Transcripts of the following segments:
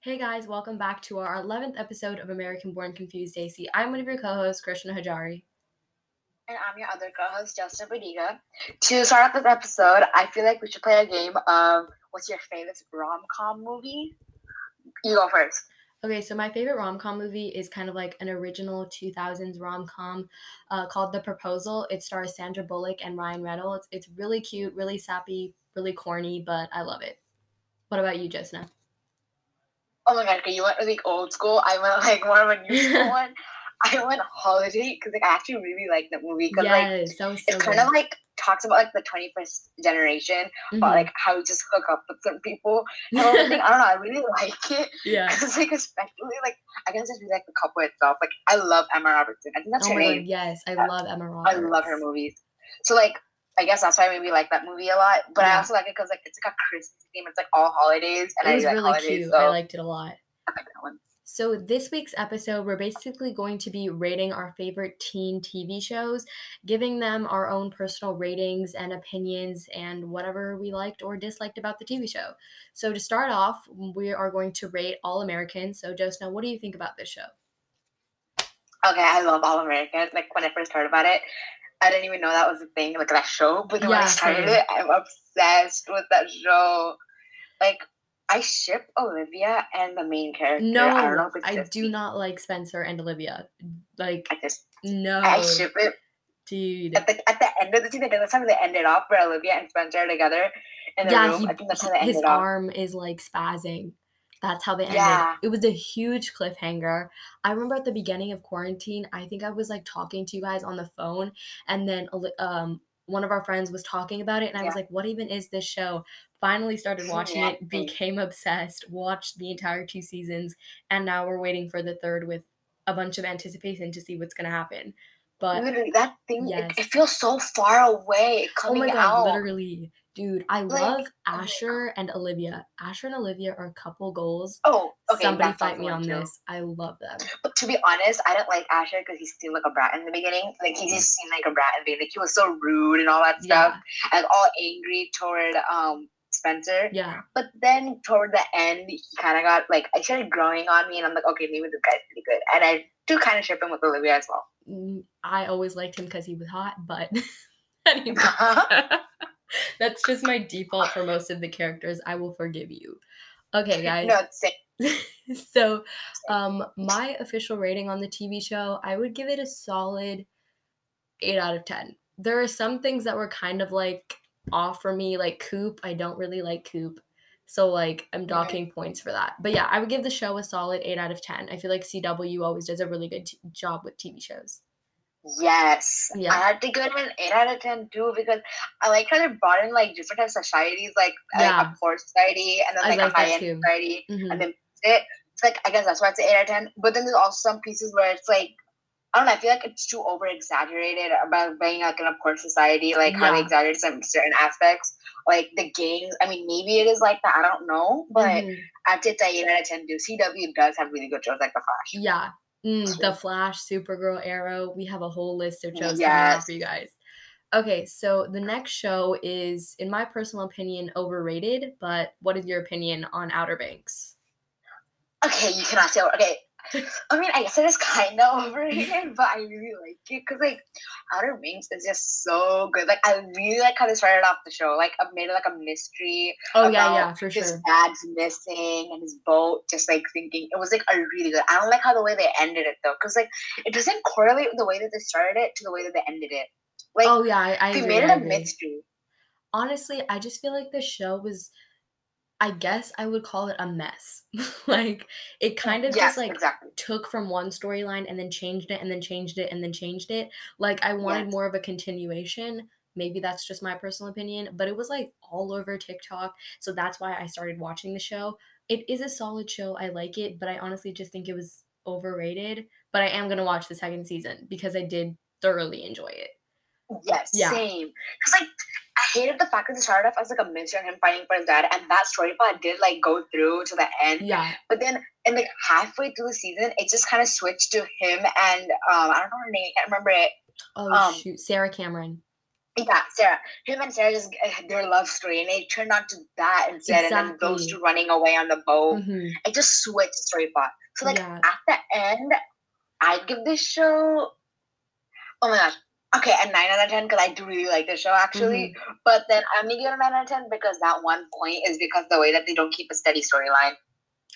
Hey guys, welcome back to our 11th episode of American Born Confused Desi. I'm one of your co-hosts, Krishna Hajari. And I'm your other co-host, Josna Bodiga. To start off this episode, I feel like we should play a game of what's your favorite rom-com movie? You go first. Okay, so my favorite rom-com movie is kind of like an original 2000s rom-com uh, called The Proposal. It stars Sandra Bullock and Ryan Reynolds. It's really cute, really sappy, really corny, but I love it. What about you, Josna? Oh my god, okay, you went like old school. I went like more of a new school one. I went Holidate because like I actually really like the movie because yes, that like so it kind of like talks about like the twenty first generation, Mhm. but like how you just hook up with some people and everything. I don't know. I really like it yeah. because like especially like I guess just really like the couple itself. Like I love Emma Robertson. I think that's Oh her name. god, yes, I Uh, love Emma Robertson I love her movies. So like I guess that's why maybe like that movie a lot. But I also like it because like it's like a Christmas theme. It's like all holidays, and It I was like really holidays. cute. So I liked it a lot. I like that one. So, this week's episode, we're basically going to be rating our favorite teen TV shows, giving them our own personal ratings and opinions and whatever we liked or disliked about the TV show. So, to start off, we are going to rate All American. So, Josna, what do you think about this show? Okay, I love All American. Like when I first heard about it, I didn't even know that was a thing, like that show. But then when I started it, I'm obsessed with that show. Like I ship Olivia and the main character. I No, it's I do not like Spencer and Olivia. Like, I just no, I ship it dude. at the at the end of the season. That's how they ended off where Olivia and Spencer are together in the Yeah, room. he, I think that's how he- they his ended off. arm is like spazzing. That's how they ended. Yeah. It was a huge cliffhanger. I remember at the beginning of quarantine, I think I was like talking to you guys on the phone, and then um one of our friends was talking about it, and I was like, "What even is this show?" Finally started watching Yeah, it, became obsessed, watched the entire two seasons, and now we're waiting for the third with a bunch of anticipation to see what's gonna happen. But Literally, that thing it, yes. it feels so far away coming Oh my god, out. literally. Dude, I Like, love oh Asher and Olivia. Asher and Olivia are couple goals. Oh, okay. Somebody fight me on too. this. I love them. But to be honest, I didn't like Asher because he seemed like a brat in the beginning. Like he just seemed like a brat in the beginning. Like he was so rude and all that stuff, Yeah, and all angry toward um Spencer. yeah. But then toward the end, he kind of got like I started growing on me, and I'm like, okay, maybe this guy's pretty good. And I do kind of ship him with Olivia as well. Mm, I always liked him because he was hot, but anyway, that's just my default for most of the characters. I will forgive you. Okay, guys. no, same. so um my official rating on the tv show i would give it a solid 8 out of 10 there are some things that were kind of like off for me like coop i don't really like coop so like i'm Okay. docking points for that but yeah i would give the show a solid 8 out of 10 i feel like cw always does a really good t- job with tv shows Yes, Yeah. I had to give it an eight out of ten too because I like how they brought in like different types of societies, like, Yeah. like a poor society and then I like, like a high end too. society. Mhm. and then it. It's like I guess that's why it's an eight out of ten. But then there's also some pieces where it's like I don't know. I feel like it's too over exaggerated about being like in a poor society, like how they Yeah. exaggerate some certain aspects, like the gangs. I mean, maybe it is like that. I don't know, but Mhm. I'd say eight out of ten. Do CW does have really good shows like The Flash. yeah Mm, the flash supergirl arrow we have a whole list of shows Yes. for you guys okay so the next show is in my personal opinion overrated but what is your opinion on outer banks Okay, you cannot say okay. I mean, I guess it is kind of overrated, but I really like it because like Outer Banks is just so good. Like I really like how they started off the show. Like I've made it like a mystery. oh yeah yeah for his sure His dad's missing and his boat just like thinking it was like a really good i don't like how the way they ended it though because like it doesn't correlate with the way that they started it to the way that they ended it like oh yeah i, I they agree, made it I a mystery honestly i just feel like the show was i guess i would call it a mess like it kind of just like exactly took from one storyline and then changed it and then changed it and then changed it. Like I wanted Yes. more of a continuation. Maybe that's just my personal opinion, but it was like all over TikTok. So that's why I started watching the show. It is a solid show. I like it, but I honestly just think it was overrated. But I am going to watch the second season because I did thoroughly enjoy it. yes Yeah. same because like i hated the fact that it started off as like a mystery and him fighting for his dad and that story part did like go through to the end Yeah. but then and like halfway through the season it just kind of switched to him and um i don't know her name i can't remember it Oh Um, shoot, Sarah Cameron. Yeah, Sarah. Him and Sarah just uh, their love story, and it turned out to that instead, and then those Exactly. two running away on the boat. Mhm. It just switched the story plot. So like Yeah. at the end, I'd give this show. Oh my gosh. Okay, a nine out of ten because I do really like the show actually. Mm-hmm. But then I'm gonna give it a nine out of ten because that one point is because the way that they don't keep a steady storyline.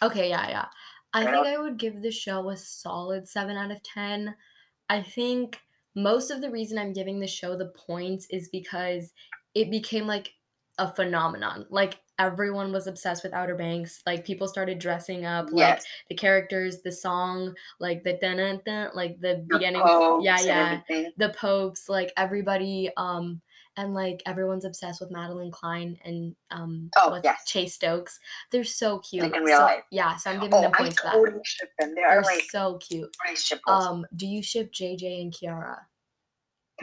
Okay, yeah, yeah. I think I would give the show a solid 7 out of 10. I think most of the reason I'm giving the show the points is because it became like a phenomenon. Like everyone was obsessed with Outer Banks. Like people started dressing up like the characters, the song, like the dun dun like the the beginning. Yeah, yeah. everything. The Pogues, like everybody um and like everyone's obsessed with Madelyn Cline and um Oh, yes. Chase Stokes. They're so cute. in real So- life. Yeah, so I'm giving Oh, them I points for that. totally ship them. They They're like so cute. nice ship goals. Um, do you ship JJ and Kiara?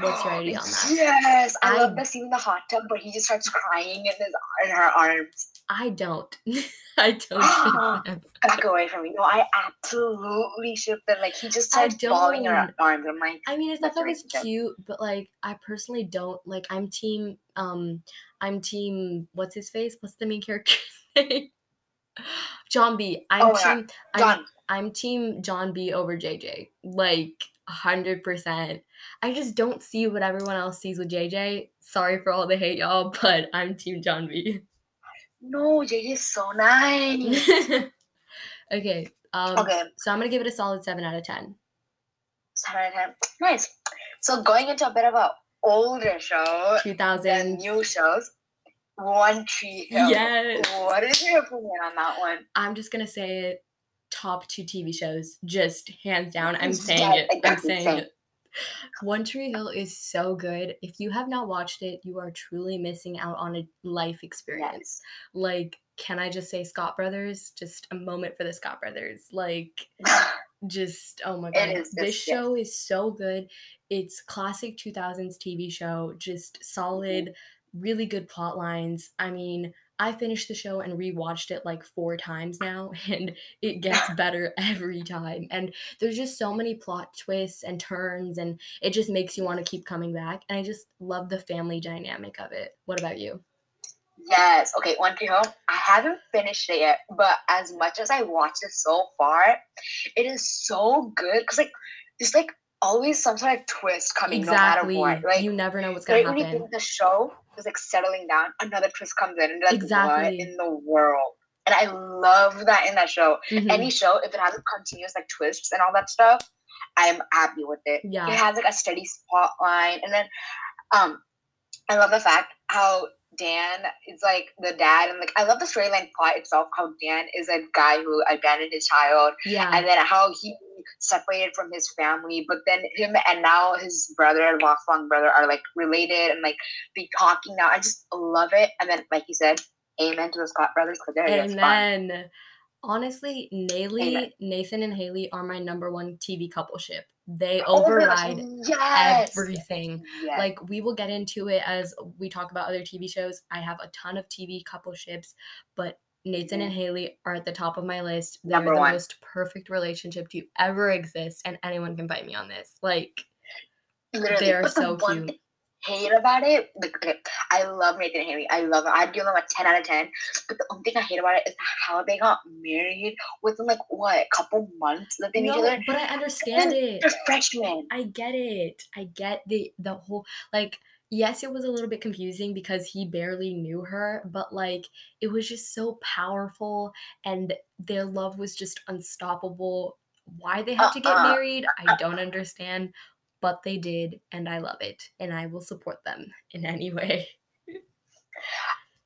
What's your idea on that? Yes, I, I- love the scene in the hot tub where he just starts crying in his in her arms. I don't. I don't. Back away from me. No, I absolutely ship them. Like he just starts falling in her arms. I'm like, I mean, I thought that was cute. but like, I personally don't like. I'm team. Um, I'm team. What's his face? What's the main character's name? John B. I'm Oh team. I'm, John. I'm team John B. over JJ. Like hundred percent. I just don't see what everyone else sees with JJ. Sorry for all the hate, y'all, but I'm team John B. No, JJ is so nice. okay. Um, Okay. So I'm gonna give it a solid seven out of ten. Seven out of ten. Nice. So going into a bit of a older show 2000 new shows. One Tree Hill. Yes. What is your opinion on that one? I'm just gonna say it. Top two TV shows, just hands down. I'm Yes, saying it. I'm saying same. it. One Tree Hill is so good. If you have not watched it, you are truly missing out on a life experience. Like, can I just say Scott Brothers? Just a moment for the Scott Brothers. Like, just oh my god is this yes. show is so good it's classic 2000s tv show just Mm-hmm. solid really good plot lines i mean i finished the show and rewatched it like four times now and it gets better every time and there's just so many plot twists and turns and it just makes you want to keep coming back and i just love the family dynamic of it what about you Yes. Okay, One Tree Hill. Oh, I haven't finished it yet, but as much as I watched it so far, it is so good because like there's like always some sort of twist coming exactly no matter what. Like you never know what's gonna right when you happen think the show is like settling down, another twist comes in, and you're like, Exactly. what in the world? And I love that in that show. Mhm. Any show, if it has a continuous like twists and all that stuff, I'm happy with it. Yeah. It has like a steady spot line, and then um, I love the fact how Dan is like the dad, and like I love the storyline plot itself. How Dan is a guy who abandoned his child, yeah and then how he separated from his family, but then him and now his brother, lifelong brother, are like related and like be talking now. I just love it. And then, like you said, amen to the Scott brothers because they're. Amen. Honestly, Naley, Nathan, and Haley are my number one TV coupleship. They Oh override yes. everything. Yes. Like we will get into it as we talk about other TV shows. I have a ton of TV coupleships, but Nathan and Haley are at the top of my list. They're Mm-hmm. Number the one. most perfect relationship to ever exist, and anyone can fight me on this. Like Literally, they're but the so cute. hate about it, like, I love Nathan and Haley. I love them. I'd give them a 10 out of 10. But the only thing I hate about it is how they got married within like what, a couple months that they knew each no, other. but I understand it. They're freshmen. I get it. I get the the whole like yes, it was a little bit confusing because he barely knew her, but like it was just so powerful and their love was just unstoppable. Why they had to get Uh-uh. married, I don't understand, but they did and I love it and I will support them in any way.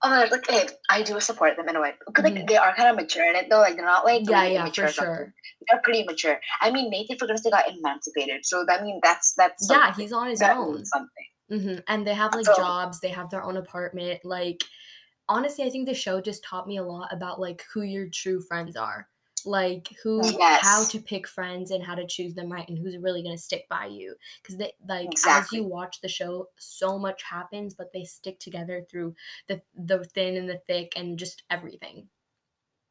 Oh, like, hey, I do support them in a way. Because, like, Mhm. they are kind of mature in it, though. Like, they're not, like, Yeah, really yeah, for sure. They're pretty mature. I mean, Nathan, for goodness, they got emancipated. So, that mean that's, that's, Yeah, he's on his own. something. hmm And they have like So- jobs, they have their own apartment. Like, honestly, I think the show just taught me a lot about like who your true friends are. Like who how to pick friends and how to choose them right and who's really gonna stick by you. Because they like Exactly. as you watch the show, so much happens, but they stick together through the the thin and the thick and just everything.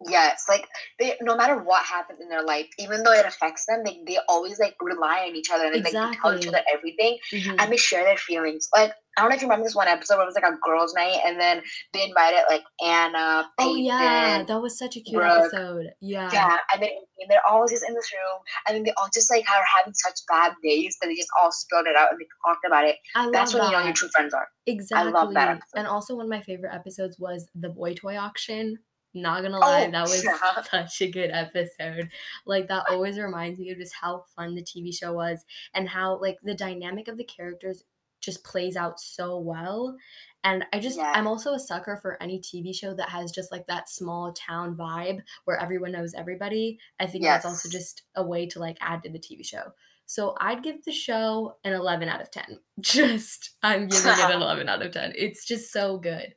Yes, like they no matter what happens in their life, even though it affects them, they, they always like rely on each other and like, they tell each other everything Mhm. and they share their feelings. Like I don't know if you remember this one episode where it was like a girls' night and then they invited like Anna, Oh yeah, that was such a cute Brooke. episode. Yeah. yeah, and then and they're all just in this room and then they all just like are having such bad days that they just all spilled it out and they talked about it. I love That's when that. you know your true friends are. Exactly. I love that episode. And also one of my favorite episodes was the boy toy auction. Not gonna lie, Oh, that was yeah. such a good episode. Like that always reminds me of just how fun the TV show was and how like the dynamic of the characters just plays out so well. And I just Yeah. I'm also a sucker for any TV show that has just like that small town vibe where everyone knows everybody. I think that's also just a way to like add to the TV show. So I'd give the show an 11 out of 10. Just I'm giving it an 11 out of 10. It's just so good.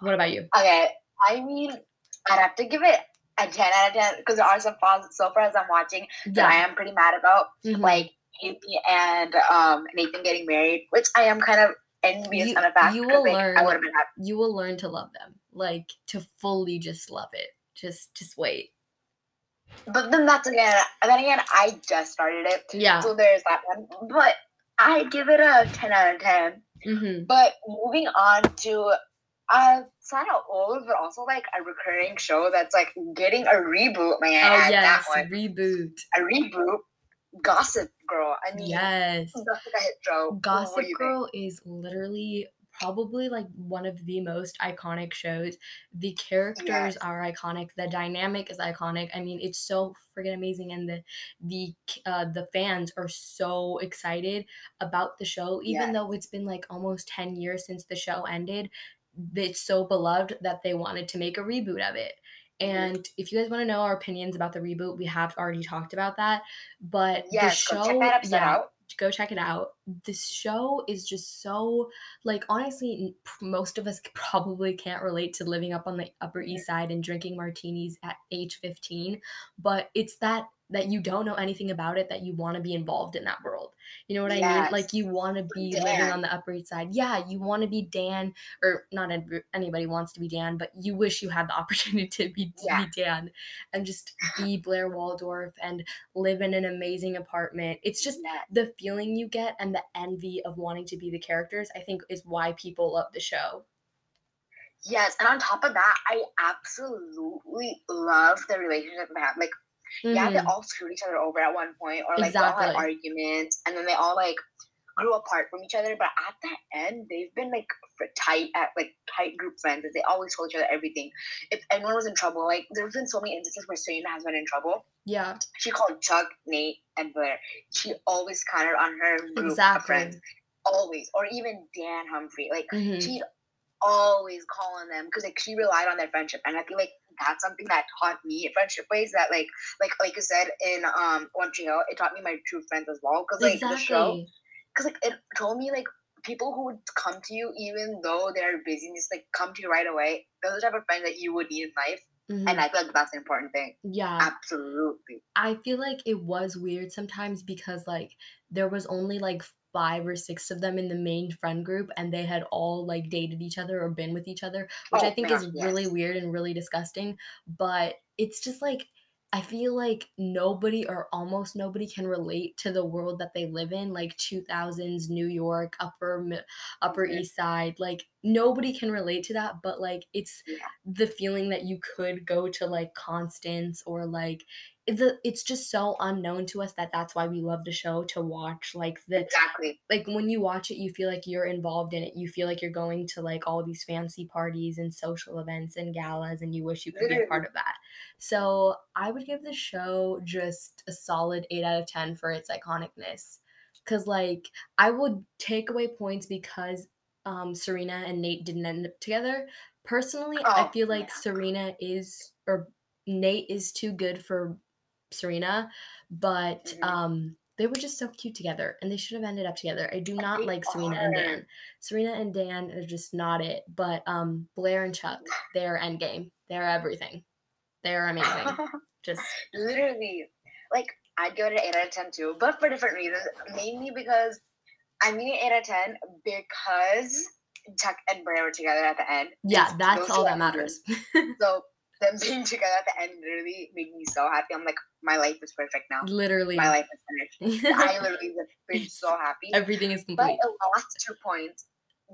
What about you? Okay, I mean, I'd have to give it a 10 out of 10 because there are some falls so far as I'm watching that I am pretty mad about. Mhm. Like Haley and um, Nathan getting married, which I am kind of envious You- on the fact you will like, I learn- would have been happy. you will learn to love them. Like to fully just love it. Just just wait. But then that's again, and then again, I just started it. Yeah. So there's that one. But I give it a 10 out of 10. hmm But moving on to uh kind of old, but also like a recurring show that's like getting a reboot, man. Oh That yes, one. reboot. A reboot. Gossip Girl. I mean, Yes. that's a hit show. Gossip you think? Girl is literally probably like one of the most iconic shows. The characters Yes. are iconic. The dynamic is iconic. I mean, it's so freaking amazing, and the the uh, the fans are so excited about the show, even Yes. though it's been like almost ten years since the show ended. It's so beloved that they wanted to make a reboot of it. Mhm. And if you guys want to know our opinions about the reboot, we have already talked about that. But Yes, the go show, check that yeah, out. go check it out. This show is just so like honestly, most of us probably can't relate to living up on the Upper East Side and drinking martinis at age 15, but it's that that you don't know anything about it that you want to be involved in that world. You know what I mean? Like you want to be living on the Upper East Side. Yeah, you want to be Dan or not anybody wants to be Dan, but you wish you had the opportunity to be, to Yeah. be Dan and just be Blair Waldorf and live in an amazing apartment. It's just Yeah. the feeling you get and the envy of wanting to be the characters, I think, is why people love the show. Yes, and on top of that, I absolutely love the relationship they have. Like, yeah, they all screwed each other over at one point, or like they all had arguments, and then they all like grew apart from each other. But at the end, they've been like tight at like tight group friends. and They always told each other everything. If anyone was in trouble, like there's been so many instances where Serena has been in trouble. Yeah, She called Chuck, Nate, and Blair. She always counted on her group of friends, always, or even Dan Humphrey. Like Mhm. she'd always call on them because like she relied on their friendship and i feel like that's something that taught me friendship ways that like like like you said in um one Tree Hill, it taught me my true friends as well because like the show because like it told me like people who would come to you even though they're busy and just like come to you right away those are the type of friends that you would need in life Mhm. and i feel like that's an important thing Yeah. absolutely I feel like it was weird sometimes because like there was only like five or six of them in the main friend group and they had all like dated each other or been with each other, which I Oh, think my is gosh, really weird and really disgusting. But it's just like I feel like nobody or almost nobody can relate to the world that they live in, like 2000s New York, upper upper Mhm. east side. Like nobody can relate to that, but like it's Yeah. the feeling that you could go to like Constance or like it's it's just so unknown to us that that's why we love the show to watch like the exactly. like when you watch it you feel like you're involved in it. You feel like you're going to like all these fancy parties and social events and galas and you wish you could be a part of that. So i would give the show just a solid 8 out of 10 for its iconicness. Because like i would take away points because um serena and nate didn't end up together. Personally i Oh, feel like yeah. serena is or nate is too good for serena but Mhm. um they were just so cute together and they should have ended up together. I do not They like Serena and. Dan. Serena and Dan are just not it. But um Blair and Chuck, they're endgame. They're everything. They're amazing. Just literally like i'd give it an 8 out of 10 too but for different reasons mainly because I mean 8 out of 10 because chuck and Blair were together at the end yeah, that's all that matters. so them being together at the end literally made me so happy. I'm like, my life is perfect now. Literally. My life is finished. I literally was been so happy. Everything is But complete. it lost two points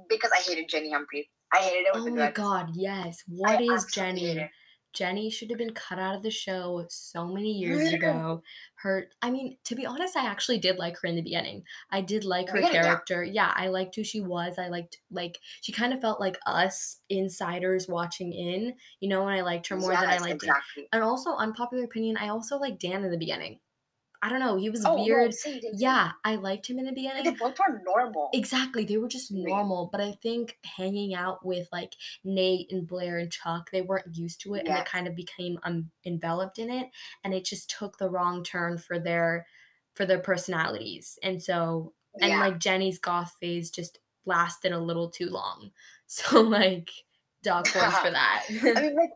because I hated Jenny Humphrey. I hated it with Oh my god, yes. I What is Jenny? Jenny should have been cut out of the show so many years ago. Her, I mean, to be honest, I actually did like her in the beginning. I did like oh, her Really? Yeah. character. Yeah, I liked who she was. I liked, like, she kind of felt like us insiders watching in, you know, and I liked her more than I Yes, liked Dan. exactly. And also, unpopular opinion, I also liked Dan in the beginning. I don't know, he was Oh, weird. same. Yeah, I liked him in the Like, beginning. they both were normal. Exactly. They were just normal, but I think hanging out with like Nate and Blair and Chuck, they weren't used to it and they kind of became um, enveloped in it and it just took the wrong turn for their for their personalities. And so and yeah. like Jenny's goth phase just lasted a little too long. So like dog points for that. I mean, like,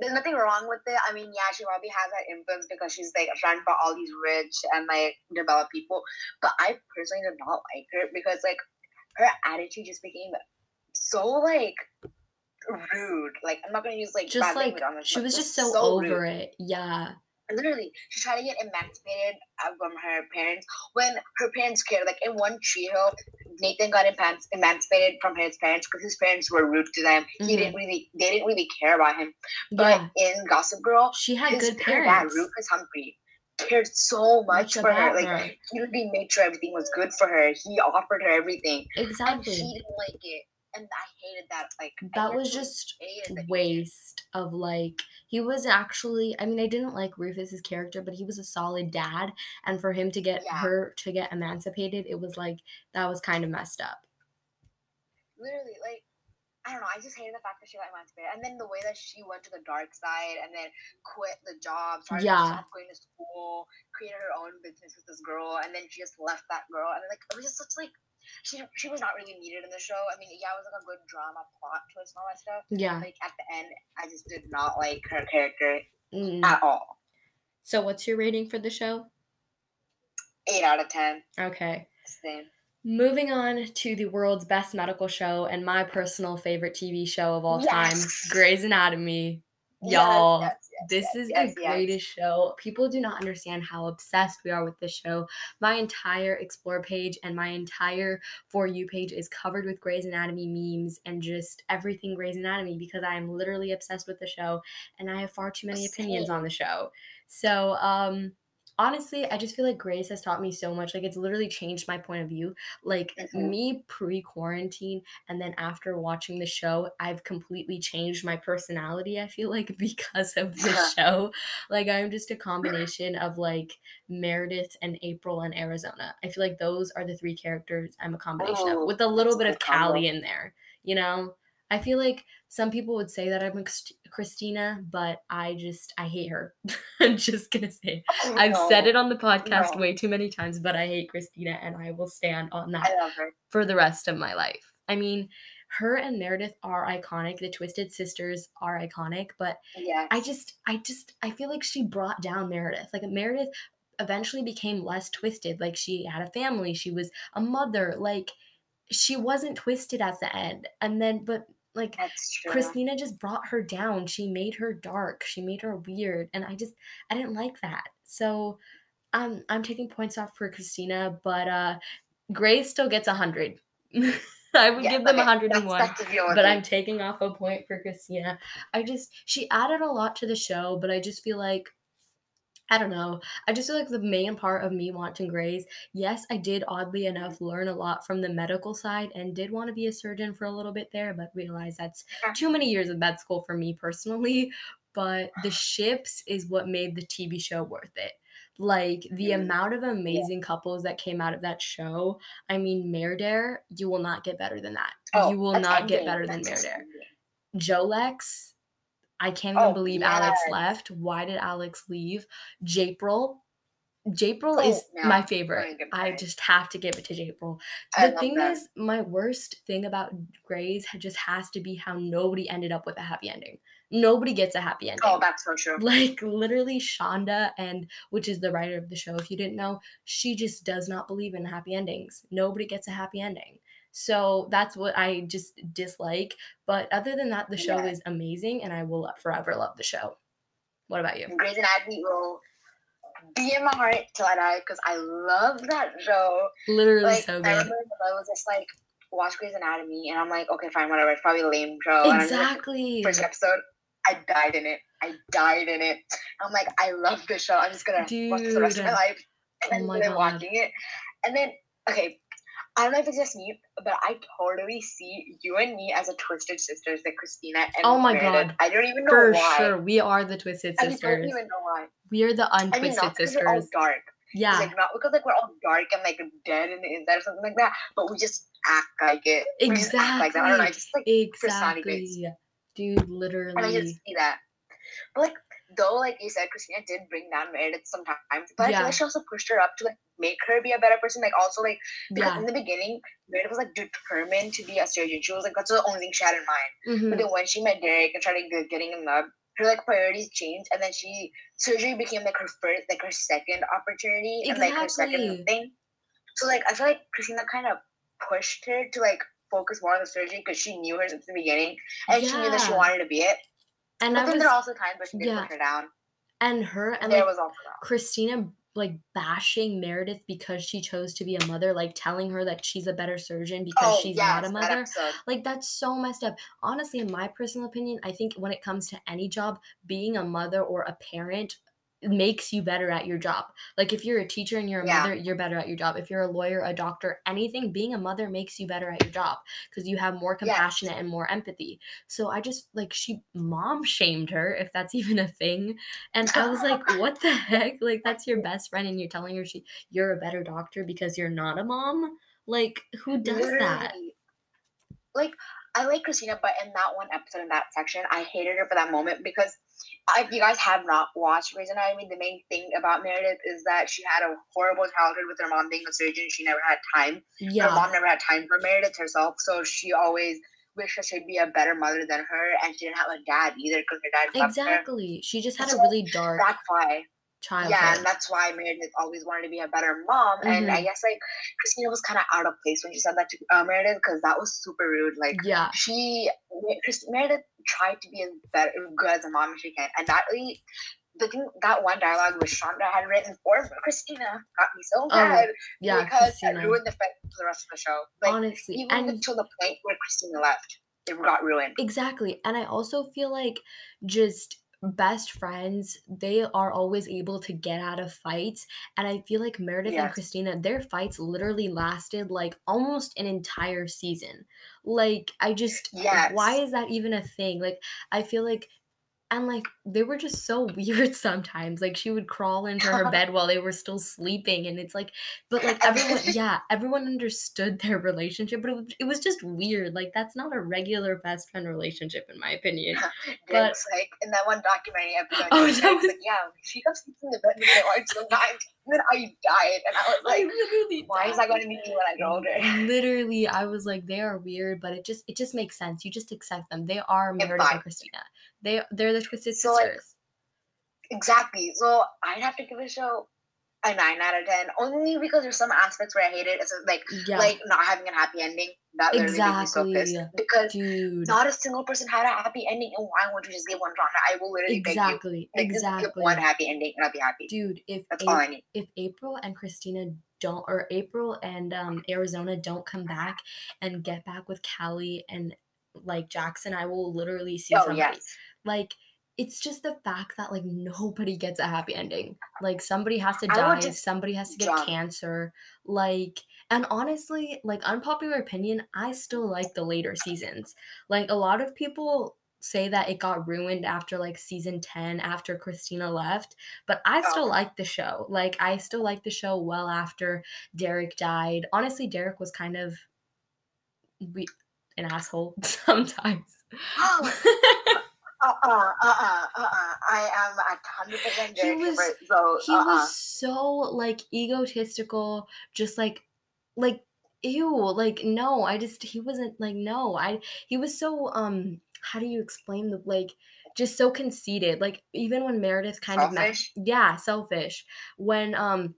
there's nothing wrong with it. I mean, yeah, she probably has that influence because she's like run by all these rich and like developed people. But I personally did not like her because like her attitude just became so like rude. Like I'm not gonna use like just bad like language on this, she was just so, rude. over it. Yeah. Literally she tried to get emancipated uh, from her parents when her parents cared like in One Tree Hill nathan got eman- emancipated from his parents because his parents were rude to them he didn't really they didn't really care about him but Mm-hmm. Yeah. in gossip girl She had his good her dad parents. rufus humphrey cared so much, for her like her. he really made sure everything was good for her he offered her everything and Exactly. she didn't like it and i hated that like that was just waste of like he was actually i mean i didn't like rufus's character but he was a solid dad and for him to get Yeah. her to get emancipated it was like that was kind of messed up literally like I don't know. I just hated the fact that she got emancipated, and then the way that she went to the dark side and then quit the job, started Yeah. going to school, created her own business with this girl, and then she just left that girl, and like it was just such like she she was not really needed in the show. I mean, yeah, it was like a good drama plot twist and all that stuff. yeah Like at the end, I just did not like her character Mm. at all. so what's your rating for the show Eight out of ten. okay Same. moving on to the world's best medical show and my personal favorite tv show of all time Yes. grey's anatomy y'all yes, yes, this yes, is the greatest show. People do not understand how obsessed we are with this show. My entire explore page and my entire for you page is covered with Grey's Anatomy memes and just everything Grey's Anatomy because I am literally obsessed with the show and I have far too many opinions on the show. So, um honestly, I just feel like Grey's has taught me so much. Like it's literally changed my point of view. Like Mhm. me pre-quarantine and then after watching the show, I've completely changed my personality. I feel like because of this show. Like I'm just a combination of like Meredith and April and Arizona. I feel like those are the three characters I'm a combination Oh, of with a little bit of good combo. In there. You know, I feel like some people would say that I'm a Christina, but I just I hate her. I'm just gonna say Oh, I've said it on the podcast No. way too many times, but I hate Christina and I will stand on that I love her. for the rest of my life. I mean, her and Meredith are iconic. The Twisted Sisters are iconic, but Yeah. I just I just I feel like she brought down Meredith. Like Meredith eventually became less twisted. Like she had a family, she was a mother. Like she wasn't twisted at the end. And then but like Christina just brought her down. She made her dark. She made her weird. And I just I didn't like that. So um I'm taking points off for Christina, but uh Grey's still gets a hundred. I would Yeah, give them a okay, hundred and that's- one that's the deal with but. I'm taking off a point for Christina. I just she added a lot to the show, but I just feel like I don't know. I just feel like the main part of me watching Grey's, yes, I did oddly enough learn a lot from the medical side and did want to be a surgeon for a little bit there, but realized that's too many years of med school for me personally. But the ships is what made the TV show worth it. Like the Mm. amount of amazing couples that came out of that show. I mean, Meredith, you will not get better than that. Oh, you will not get better than. Endgame. Jolex, I can't even Oh, believe Alex left. Why did Alex leave? Japril. Japril Oh, is no, my favorite. even get me I just have to give it to Japril. The thing that. is, my worst thing about Grey's ha- just has to be how nobody ended up with a happy ending. Nobody gets a happy oh, ending. Oh, that's so true. Like literally Shonda and which is the writer of the show if you didn't know, she just does not believe in happy endings. Nobody gets a happy ending. So that's what I just dislike. But other than that, the show Yeah. is amazing and I will forever love the show. What about you? Grey's Anatomy will be in my heart till I die because I love that show. Literally Like so I remember I was just like watch Grey's Anatomy and I'm like, okay, fine, whatever. It's probably a lame show. And like, Exactly. first episode, I died in it. I died in it. I'm like, I love this show. I'm just gonna watch this the rest of my life. And Oh then my God. watching it. And then, okay, I don't know if it's just me, but I totally see you and me as a twisted sisters, like Christina and Oh my Meredith. God. I don't even know For why. sure. We are the Twisted sisters. I don't even know why. We are the I mean, untwisted not because we're all sisters. dark. It's Yeah. Like not because like we're all dark and like dead in the inside or something like that, but we just act like it. Act like that. I don't know. I Exactly. just like. Exactly. Dude, and I literally. just see that. But like though, like you said, Christina did bring down Meredith sometimes, but I feel like she also pushed her up to like make her be a better person. Like also like because Yeah. in the beginning, Meredith was like determined to be a surgeon. She was like that's the only thing she had in mind. Mhm. But then when she met Derek and started get- getting in love, her like priorities changed, and then she surgery became like her first, like her second opportunity, and like her second thing. So like I feel like Christina kind of pushed her to like focus more on the surgery because she knew her since the beginning, and she knew that she wanted to be it. And But I then was there are also times where she did yeah. push her down. and her and there like was also that. Christina like bashing Meredith because she chose to be a mother, like telling her that she's a better surgeon because Oh, she's yes, not a mother. episode. Like that's so messed up. Honestly, in my personal opinion, I think when it comes to any job, being a mother or a parent makes you better at your job. Like if you're a teacher and you're a Yeah. mother, you're better at your job. If you're a lawyer, a doctor, anything, being a mother makes you better at your job because you have more Yes. compassionate and more empathy. So I just like she mom shamed her, if that's even a thing. And I was like, what the heck? Like that's your best friend and you're telling her she you're a better doctor because you're not a mom? Like who does that? Like I like Christina, but in that one episode in that section, I hated her for that moment because if you guys have not watched Grey's Anatomy, the main thing about Meredith is that she had a horrible childhood with her mom being a surgeon. She never had time. Yeah. Her mom never had time for Meredith herself, so she always wished that she'd be a better mother than her, and she didn't have a dad either because her dad. Exactly. She just had a really dark That's why. Childhood. Yeah, and that's why Meredith always wanted to be a better mom. And Mm-hmm. I guess like Christina was kind of out of place when she said that to uh, Meredith because that was super rude. Like yeah. she, Chris, Meredith tried to be as better, good as a mom as she can, and that really. The thing that one dialogue which Shonda had written for Christina got me so mad Oh, Yeah, because Christina. it ruined the the rest of the show. Like Honestly. even And until the point where Christina left, it got ruined. Exactly. And I also feel like just best friends, they are always able to get out of fights. And I feel like Meredith and Christina, their fights literally lasted like almost an entire season. Like, I just, why is that even a thing? Like, I feel like. And like they were just so weird sometimes. Like she would crawl into her bed while they were still sleeping, and it's like, but like everyone, yeah, everyone understood their relationship, but it, was- it was just weird. Like that's not a regular best friend relationship, in my opinion. but- like in that one documentary episode. Oh, that was- like, yeah, she comes sleep in the bed with my wife sometimes. And then I died, and I was I like, literally, why is that going to be me when I grow older? Literally, I was like, they are weird, but it just it just makes sense. You just accept them. They are Meredith and. Christina. They they're the twisted So, like, sisters. Exactly. So I'd have to give the show a nine out of ten, only because there's some aspects where I hate it. It's like yeah, like not having a happy ending. That literally made me so pissed Exactly. because dude. not a single person had a happy ending, and why won't you just give one genre? I will literally beg you. Exactly. Like, just give Exactly. one happy ending, and I'll be happy. Dude, if That's Ap- all I need. if April and Christina don't or April and um Arizona don't come back and get back with Callie and like Jackson, I will literally see Oh somebody. yes. Like it's just the fact that like nobody gets a happy ending. Like somebody has to die, somebody has to get jump. cancer. Like and honestly, like unpopular opinion, I still like the later seasons. Like a lot of people say that it got ruined after like season 10 after Christina left, but I still Oh. like the show. Like I still like the show well after Derek died. Honestly, Derek was kind of we an asshole sometimes. uh uh uh uh uh uh-uh. I am a hundred percent He was- So he uh uh. was so like egotistical just like like ew like no i just he wasn't like no i he was so um how do you explain the like just so conceited like even when meredith kind of met yeah selfish when um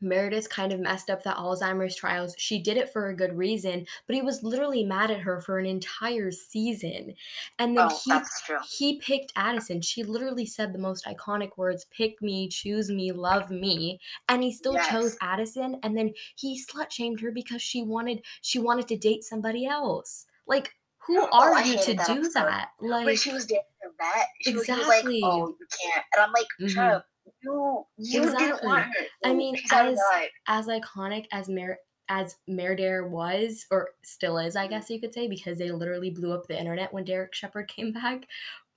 Meredith kind of messed up the Alzheimer's trials. She did it for a good reason, but he was literally mad at her for an entire season. And then Oh, he he picked Addison. She literally said the most iconic words, pick me, choose me, love me. And he still Yes. chose Addison and then he slut shamed her because she wanted she wanted to date somebody else. Like who Oh, are you to that do episode. that? Like when she was dating the vet, she was, was Exactly. like, "Oh, you can't," and I'm like, "Shut Up! You, you didn't Exactly. I mean, she's out of as- as iconic as Mer as Meredith was, or still is, Mm-hmm. I guess you could say, because they literally blew up the internet when Derek Shepherd came back.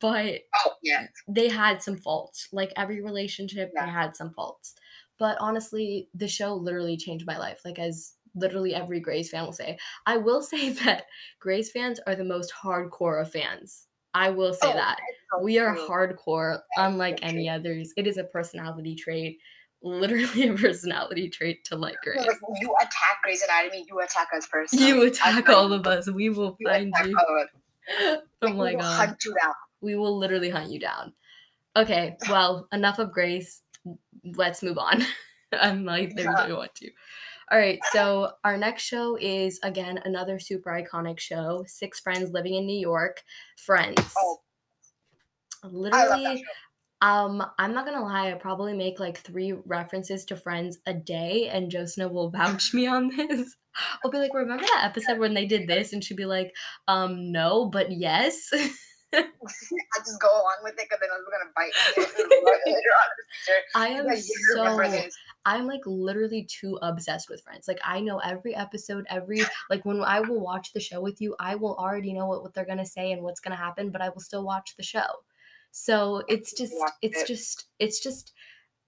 But Oh yeah, they had some faults. Like every relationship, Yeah. they had some faults. But honestly, the show literally changed my life. Like as literally every Grey's fan will say. I will say that Grey's fans are the most hardcore of fans. I will say Oh, that. so We are hardcore, unlike any others. It is a personality trait. Literally a personality trait to like Grey's. Like you attack Grey's Anatomy, you attack us first. You I attack find all of us. We will you find you. all of us. Oh Like, my we will god. hunt you down. We will literally hunt you down. Okay, well, enough of Grey's. Let's move on. I'm like, they Yeah. really want to. All right, so our next show is again another super iconic show. Six friends living in New York. Friends. Oh, I love that Literally, um, I'm not gonna lie, I probably make like three references to Friends a day, and Josna will vouch me on this. I'll be like, remember that episode when they did this? And she'd be like, um, no, but yes. I just go along with it because then I'm gonna bite me later on in the future. I am Like, so. I'm like literally too obsessed with Friends. Like I know every episode, every like when I will watch the show with you, I will already know what, what they're gonna say and what's gonna happen, but I will still watch the show. So it's just it's it. just it's just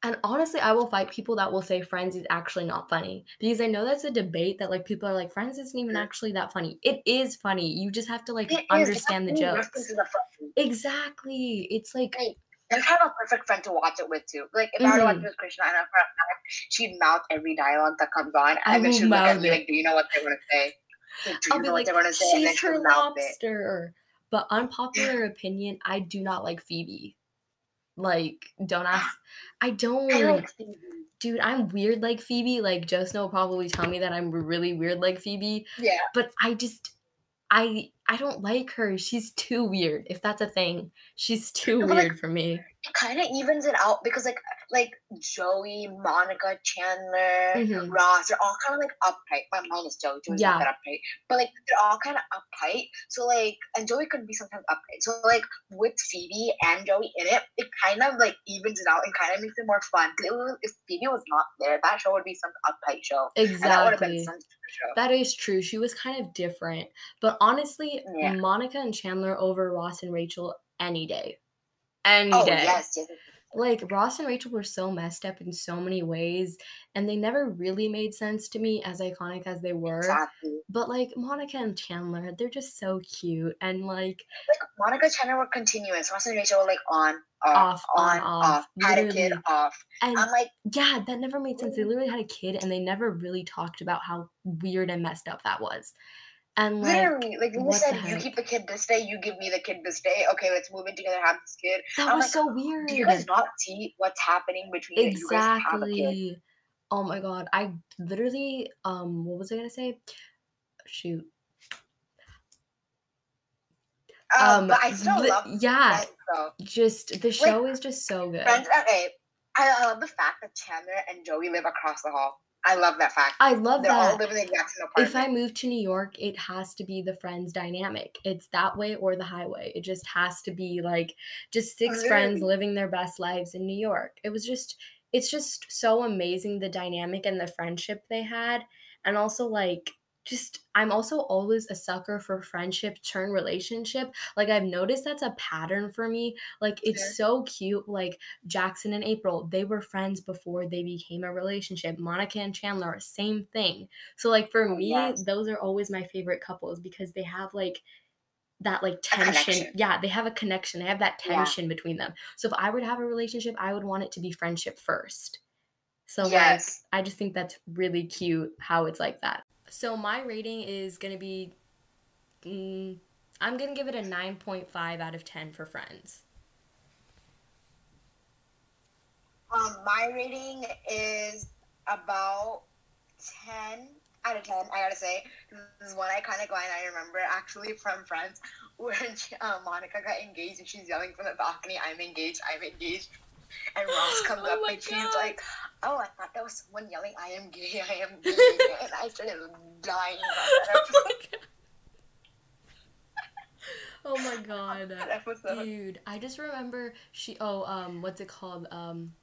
and honestly, I will fight people that will say Friends is actually not funny because I know that's a debate that like people are like Friends isn't even Mhm. actually that funny. It is funny. You just have to like It understand the jokes. funny. Exactly. It's like Right. And have a perfect friend to watch it with too. Like if I were to watch Mhm. it with Krishna and I for a fact, she'd mouth every dialogue that comes on, I and then she'd look at me it. like, "Do you know what they're gonna say? Like, do you I'll know be what like, they're gonna say?" And then she's her mouth it. lobster. But unpopular opinion, I do not like Phoebe. Like, don't ask. I I don't, like Phoebe. dude. I'm weird like Phoebe. Like, Josna will probably tell me that I'm really weird like Phoebe. Yeah. But I just, I, I don't like her. She's too weird. If that's a thing, she's too but, like, weird for me. it kind of evens it out because like like Joey, Monica, Chandler, Mhm. Ross, they're all kind of like uptight. My mom is Joey. Joey's Yeah. not that uptight, but like they're all kind of uptight. So like, and Joey could be sometimes uptight. So like with Phoebe and Joey in it, it kind of like evens it out and kind of makes it more fun. it was, if Phoebe was not there, that show would be some uptight show, and that would have been Exactly. some That is true. She was kind of different. But honestly, Yeah. Monica and Chandler over Ross and Rachel any day. Any oh day. yes, yes. Like Ross and Rachel were so messed up in so many ways, and they never really made sense to me as iconic as they were. Exactly. But like Monica and Chandler, they're just so cute and like Like Monica and Chandler were continuous. Ross and Rachel were like on, off, Off, on, on, off. off. Had a kid, off. and I'm like, yeah, that never made sense. They literally had a kid and they never really talked about how weird and messed up that was. And like literally, like you said, you keep the kid this day, you give me the kid this day. Okay, let's move in together, have this kid. that I'm was like, so weird. Do you guys not see what's happening between that you guys have a kid? Exactly. Oh my god. I literally um what was I gonna say? Shoot. Um, but I still love yeah, Friends just the show is just so good. Friends, okay. I love the fact that Chandler and Joey live across the hall. I love that fact. I love They're all that. living in the exact same If I move to New York, it has to be the friends dynamic. It's that way or the highway. It just has to be like just six oh, friends living their best lives in New York. It was just it's just so amazing the dynamic and the friendship they had and also like just I'm also always a sucker for friendship turn relationship. Like I've noticed that's a pattern for me. Like it's Mhm. so cute. Like Jackson and April, they were friends before they became a relationship. Monica and Chandler, same thing. So like for Oh, me, yes. those are always my favorite couples because they have like that like tension. Yeah, they have a connection. They have that Yeah. tension between them. So if I were to have a relationship, I would want it to be friendship first. So Yes. like I just think that's really cute how it's like that. So my rating is gonna be, mm, I'm gonna give it a nine point five out of ten for Friends. Um, my rating is about 10 out of 10, I gotta say. This is one iconic line I remember actually from Friends when uh, Monica got engaged and she's yelling from the balcony, I'm engaged, I'm engaged. And Ross comes Oh up and she's like, Oh, I thought that was someone yelling, I am gay, I am gay. and I started dying about that oh my god. Oh my god. that. Dude, I just remember she oh um what's it called? Um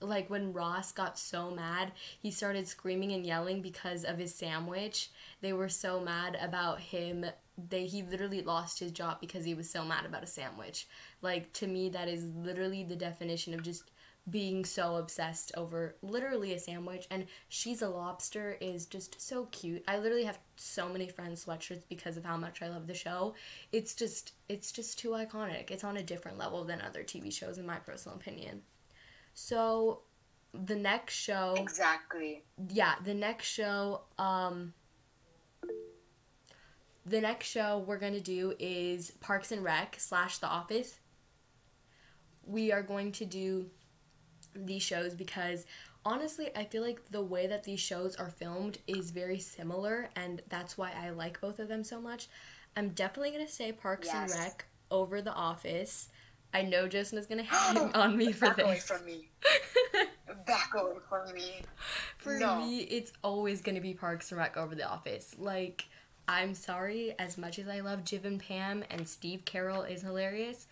like when Ross got so mad, he started screaming and yelling because of his sandwich. They were so mad about him. They he literally lost his job because he was so mad about a sandwich. Like to me that is literally the definition of just being so obsessed over literally a sandwich and she's a lobster is just so cute. I literally have so many friends sweatshirts because of how much I love the show. It's just it's just too iconic. It's on a different level than other TV shows in my personal opinion. So the next show Exactly. yeah, the next show, um, the next show we're gonna do is Parks and Rec slash The Office. We are going to do these shows because honestly, I feel like the way that these shows are filmed is very similar, and that's why I like both of them so much. I'm definitely gonna say Parks and Rec over The Office. I know Justin is gonna hang on me for Back away this. from me. Back away from me. For No. me, it's always gonna be Parks and Rec over The Office. Like, I'm sorry, as much as I love Jim and Pam and Steve Carell is hilarious,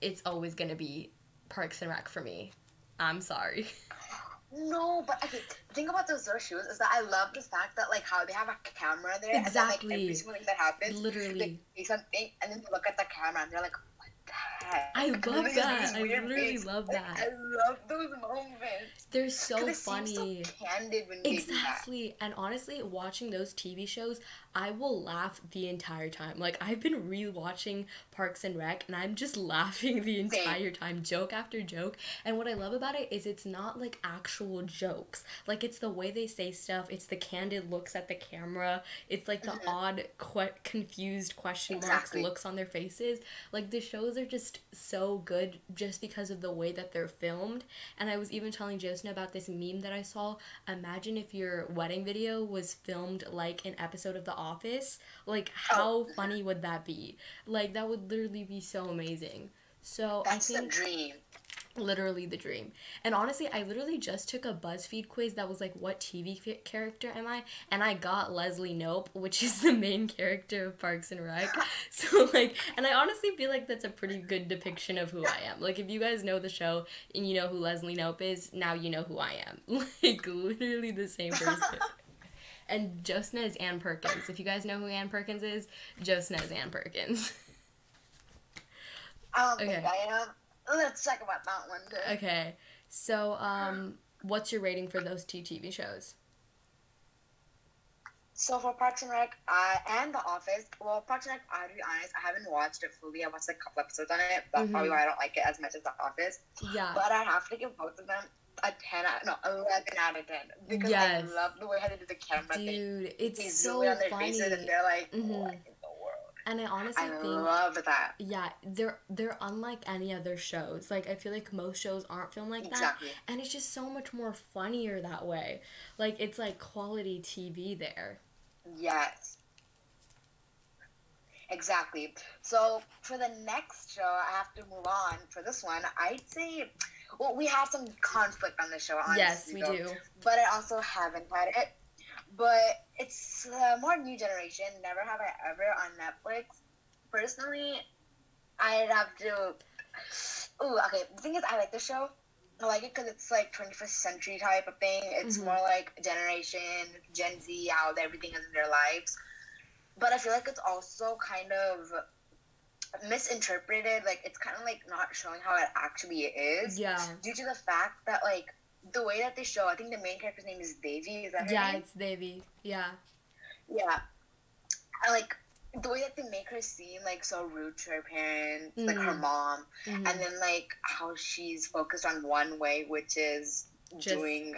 it's always gonna be Parks and Rec for me. I'm sorry. No, but okay, the thing about those Zoro shoes is that I love the fact that like how they have a camera there and then like Exactly. every single thing that happens, Literally. they say something and then look at the camera and they're like, what the heck? I love just that. I literally face. love Like, that. I love those moments. They're so funny. so candid when they do that. Exactly. And honestly, watching those TV shows, I will laugh the entire time. Like I've been rewatching Parks and Rec and I'm just laughing the entire time, joke after joke. And what I love about it is it's not like actual jokes. Like it's the way they say stuff, it's the candid looks at the camera, it's like the Mhm. odd que- confused question marks Exactly. looks on their faces. Like the shows are just so good just because of the way that they're filmed. And I was even telling Josna about this meme that I saw. Imagine if your wedding video was filmed like an episode of The Office. Like, oh. how Oh. funny would that be? Like, that would literally be so amazing. So That's I the think dream. literally the dream. And honestly, I literally just took a BuzzFeed quiz that was like, "What TV character am I?" And I got Leslie Knope, which is the main character of Parks and Rec. So like, and I honestly feel like that's a pretty good depiction of who I am. Like, if you guys know the show and you know who Leslie Knope is, now you know who I am. Like, literally the same person. And Josna is Ann Perkins. If you guys know who Ann Perkins is, Josna is Ann Perkins. I don't Okay. think I am. Let's talk about that one. Okay, so um, what's your rating for those two TV shows? So for Parks and Rec uh, and The Office, well, Parks and Rec, I'll be honest, I haven't watched it fully. I watched a couple episodes on it. That's Mhm. probably why I don't like it as much as The Office. Yeah. But I have to give both of them a 10 out, no, 11 out of 10. Because Yes. I love the way how they do the camera thing. Dude, They it's zoom so in on their funny. faces and they're like, Mhm. what in the world? And I honestly I think love that. yeah, they're they're unlike any other shows. Like I feel like most shows aren't filmed like that. Exactly. And it's just so much more funnier that way. Like it's like quality TV there. Yes. Exactly. So for the next show, I have to move on. For this one, I'd say, well, we have some conflict on the show. Honestly, yes, we though. do. But I also haven't had it. But it's uh, more new generation. Never have I ever on Netflix. Personally, I'd have to. Ooh, okay. The thing is, I like the show. I like it because it's like 21st century type of thing. It's Mhm. more like generation Gen Z, how everything is in their lives. But I feel like it's also kind of misinterpreted. Like it's kind of like not showing how it actually is Yeah. due to the fact that like the way that they show. I think the main character's name is Devi. Is that her Yeah, name? it's Devi. Yeah. Yeah. I like the way that they make her seem like so rude to her parents, like her Mhm. mom, Mhm. and then like how she's focused on one way, which is Just- doing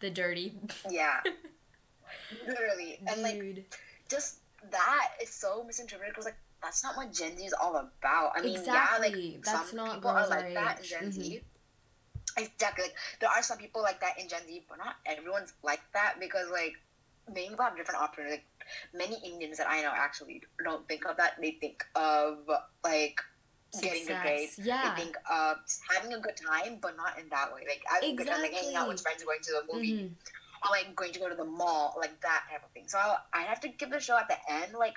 the dirty. yeah, literally, and like Dude. just that is so misinterpreted because like that's not what Gen Z is all about. I mean, Exactly. yeah, like That's some not people are like that in. Gen Z, Exactly. Like, there are some people like that in Gen Z, but not everyone's like that because like many people have different options. Like many Indians that I know actually don't think of that. They think of like getting good grades. Yeah. They think of having a good time, but not in that way. Like having a good time, like hanging out with friends, going to the movie, Mhm. or like going to go to the mall, like that type of thing. So I have to give the show at the end like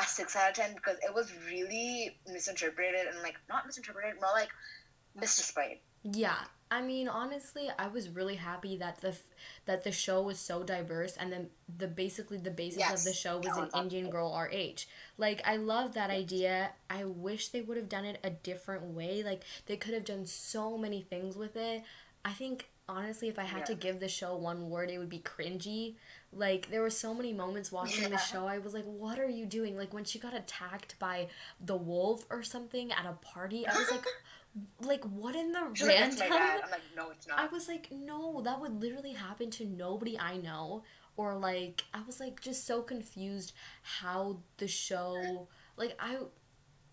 a six out of ten because it was really misinterpreted and like not misinterpreted, more like misdisplayed. Yeah, I mean, honestly, I was really happy that the f- that the show was so diverse, and then the basically the basis of the show was Yeah, an on top of Indian girl our age. Like, I love that Yes. idea. I wish they would have done it a different way. Like, they could have done so many things with it. I think honestly, if I had to give the show one word, it would be cringy. Like, there were so many moments watching the show. I was like, "What are you doing?" Like when she got attacked by the wolf or something at a party, I was like. Like what in the She's like, my random? dad. I'm like, no, it's I was like, no, that would literally happen to nobody I know. Or like, I was like just so confused how the show, like, I.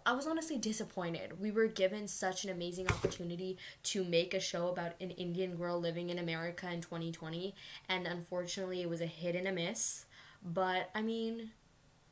I was honestly disappointed. We were given such an amazing opportunity to make a show about an Indian girl living in America in 2020, and unfortunately, it was a hit and a miss. But I mean,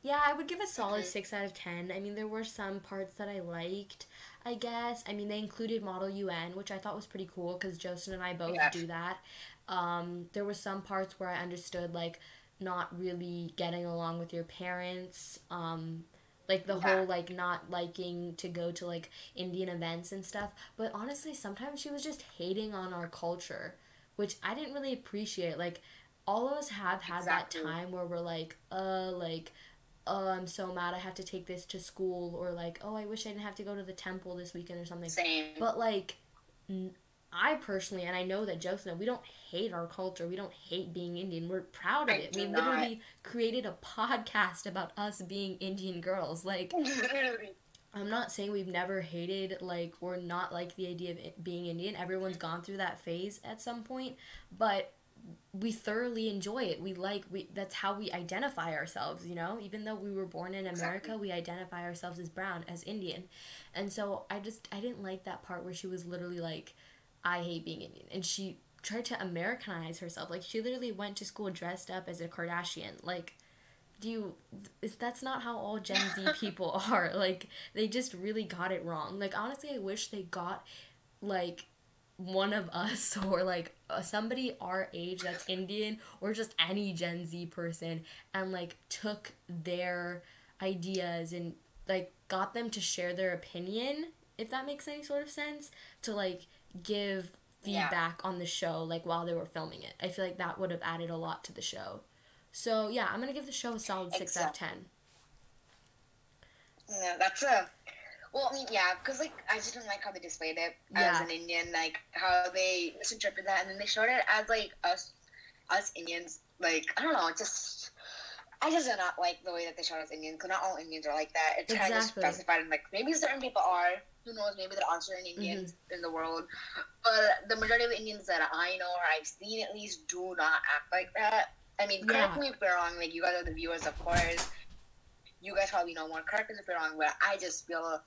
yeah, I would give a solid Mhm. 6 out of 10. I mean, there were some parts that I liked, I guess. I mean, they included Model UN, which I thought was pretty cool because Josna and I both Yeah. do that. Um, there were some parts where I understood, like, not really getting along with your parents. Um, like the Yeah. whole like not liking to go to like Indian events and stuff. But honestly, sometimes she was just hating on our culture, which I didn't really appreciate. Like all of us have had Exactly. that time where we're like, uh, like, oh, I'm so mad I have to take this to school, or like, oh, I wish I didn't have to go to the temple this weekend or something. Same. But like, n- I personally, and I know that Josna, we don't hate our culture. We don't hate being Indian. We're proud of I it. We not. literally created a podcast about us being Indian girls. Like, Literally. I'm not saying we've never hated, like, we're not like the idea of being Indian. Everyone's gone through that phase at some point, but we thoroughly enjoy it. We like we that's how we identify ourselves, you know? Even though we were born in America, Exactly. we identify ourselves as brown, as Indian. And so I just I didn't like that part where she was literally like I hate being Indian and she tried to Americanize herself. Like she literally went to school dressed up as a Kardashian. Like do you is that's not how all Gen Z people are. Like they just really got it wrong. Like honestly, I wish they got like one of us or like uh, somebody our age that's Indian or just any Gen Z person and like took their ideas and like got them to share their opinion if that makes any sort of sense to like give Yeah. feedback on the show like while they were filming it. I feel like that would have added a lot to the show. So yeah, I'm gonna give the show a solid six out of ten. No, that's a. Well, I mean, yeah, because like I just didn't like how they displayed it as an Indian, like how they misinterpreted that, and then they showed it as like us, us Indians. Like I don't know, it just I just did not like the way that they showed us Indians, because not all Indians are like that. It kind of just Exactly. specified, and like maybe certain people are. Who knows? Maybe there are certain Indians Mm-hmm. in the world, but the majority of Indians that I know or I've seen at least do not act like that. I mean, correct Yeah. me if we're wrong. Like you guys are the viewers, of course. You guys probably know more. Correct me if we're wrong, but I just feel